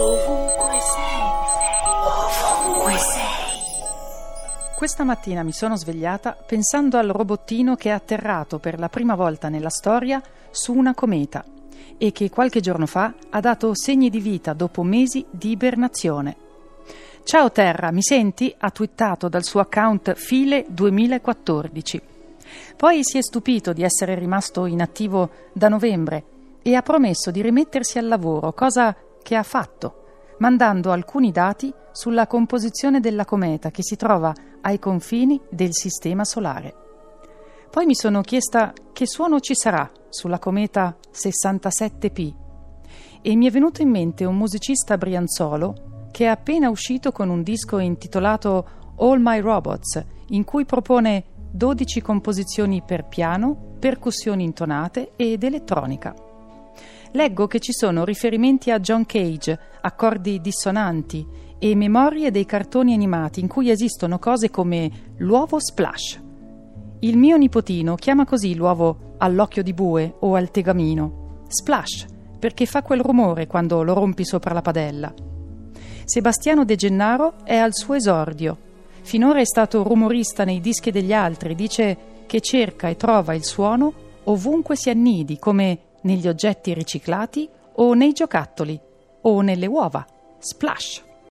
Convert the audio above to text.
Ovunque sei, ovunque sei. Questa mattina mi sono svegliata pensando al robottino che è atterrato per la prima volta nella storia su una cometa e che qualche giorno fa ha dato segni di vita dopo mesi di ibernazione. Ciao Terra, mi senti? ha twittato dal suo account File 2014. Poi si è stupito di essere rimasto inattivo da novembre e ha promesso di rimettersi al lavoro, cosa che ha fatto mandando alcuni dati sulla composizione della cometa che si trova ai confini del Sistema Solare. Poi mi sono chiesta che suono ci sarà sulla cometa 67P e mi è venuto in mente un musicista brianzolo che è appena uscito con un disco intitolato All My Robots, in cui propone 12 composizioni per piano, percussioni intonate ed elettronica leggo che ci sono riferimenti a John Cage, accordi dissonanti e memorie dei cartoni animati in cui esistono cose come l'uovo splash. Il mio nipotino chiama così l'uovo all'occhio di bue o al tegamino. Splash, perché fa quel rumore quando lo rompi sopra la padella. Sebastiano De Gennaro è al suo esordio. Finora è stato rumorista nei dischi degli altri, dice che cerca e trova il suono ovunque si annidi, come negli oggetti riciclati o nei giocattoli o nelle uova. Splash!